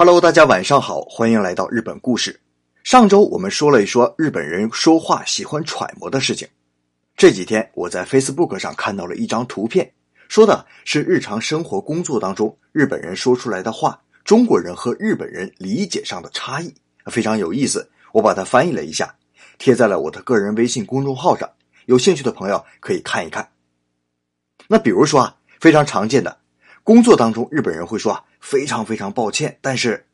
Hello，大家晚上好，欢迎来到日本故事。上周我们说了一说日本人说话喜欢揣摩的事情。这几天我在 Facebook 上看到了一张图片，说的是日常生活工作当中日本人说出来的话，中国人和日本人理解上的差异，非常有意思。我把它翻译了一下，贴在了我的个人微信公众号上，有兴趣的朋友可以看一看。那比如说啊，非常常见的。工作当中，日本人会说啊，非常非常抱歉。但是，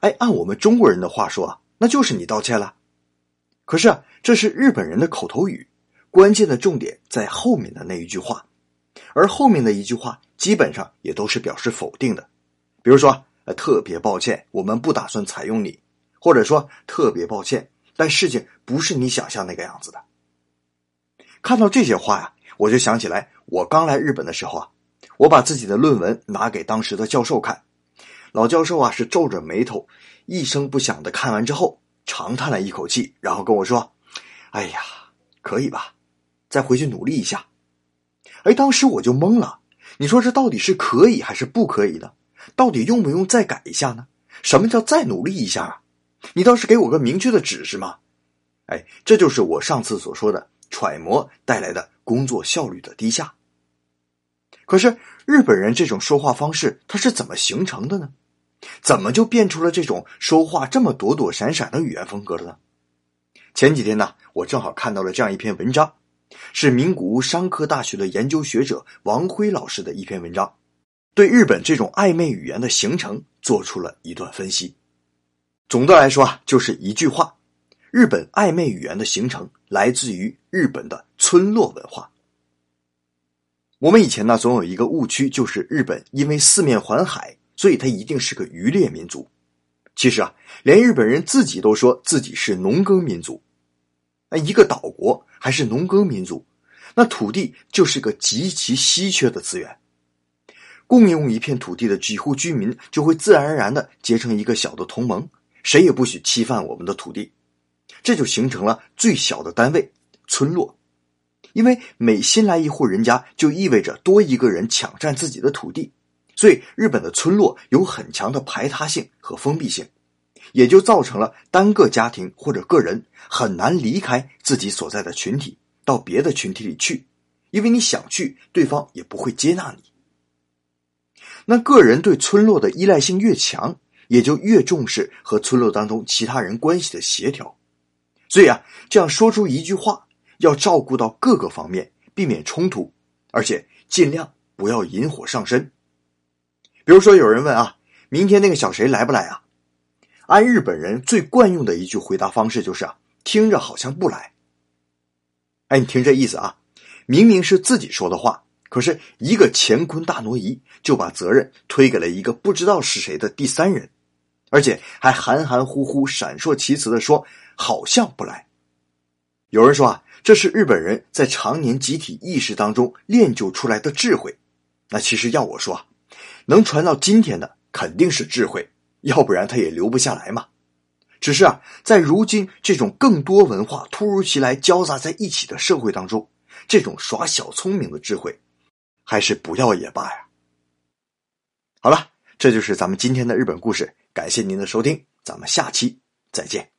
哎，按我们中国人的话说啊，那就是你道歉了。可是啊，这是日本人的口头语，关键的重点在后面的那一句话，而后面的一句话基本上也都是表示否定的。比如说，呃，特别抱歉，我们不打算采用你，或者说特别抱歉，但事情不是你想象那个样子的。看到这些话呀，我就想起来我刚来日本的时候啊。我把自己的论文拿给当时的教授看，老教授啊是皱着眉头，一声不响的看完之后，长叹了一口气，然后跟我说：“哎呀，可以吧，再回去努力一下。”哎，当时我就懵了，你说这到底是可以还是不可以呢？到底用不用再改一下呢？什么叫再努力一下啊？你倒是给我个明确的指示嘛！哎，这就是我上次所说的揣摩带来的工作效率的低下。可是日本人这种说话方式，它是怎么形成的呢？怎么就变出了这种说话这么躲躲闪闪的语言风格了呢？前几天呢，我正好看到了这样一篇文章，是名古屋商科大学的研究学者王辉老师的一篇文章，对日本这种暧昧语言的形成做出了一段分析。总的来说啊，就是一句话：日本暧昧语言的形成来自于日本的村落文化。我们以前呢，总有一个误区，就是日本因为四面环海，所以它一定是个渔猎民族。其实啊，连日本人自己都说自己是农耕民族。那一个岛国还是农耕民族，那土地就是个极其稀缺的资源。共用一片土地的几户居民就会自然而然的结成一个小的同盟，谁也不许侵犯我们的土地，这就形成了最小的单位——村落。因为每新来一户人家，就意味着多一个人抢占自己的土地，所以日本的村落有很强的排他性和封闭性，也就造成了单个家庭或者个人很难离开自己所在的群体到别的群体里去，因为你想去，对方也不会接纳你。那个人对村落的依赖性越强，也就越重视和村落当中其他人关系的协调，所以啊，这样说出一句话。要照顾到各个方面，避免冲突，而且尽量不要引火上身。比如说，有人问啊，明天那个小谁来不来啊？按日本人最惯用的一句回答方式就是啊，听着好像不来。哎，你听这意思啊，明明是自己说的话，可是一个乾坤大挪移，就把责任推给了一个不知道是谁的第三人，而且还含含糊糊、闪烁其词的说好像不来。有人说啊。这是日本人在常年集体意识当中练就出来的智慧。那其实要我说，能传到今天的肯定是智慧，要不然他也留不下来嘛。只是啊，在如今这种更多文化突如其来交杂在一起的社会当中，这种耍小聪明的智慧，还是不要也罢呀。好了，这就是咱们今天的日本故事，感谢您的收听，咱们下期再见。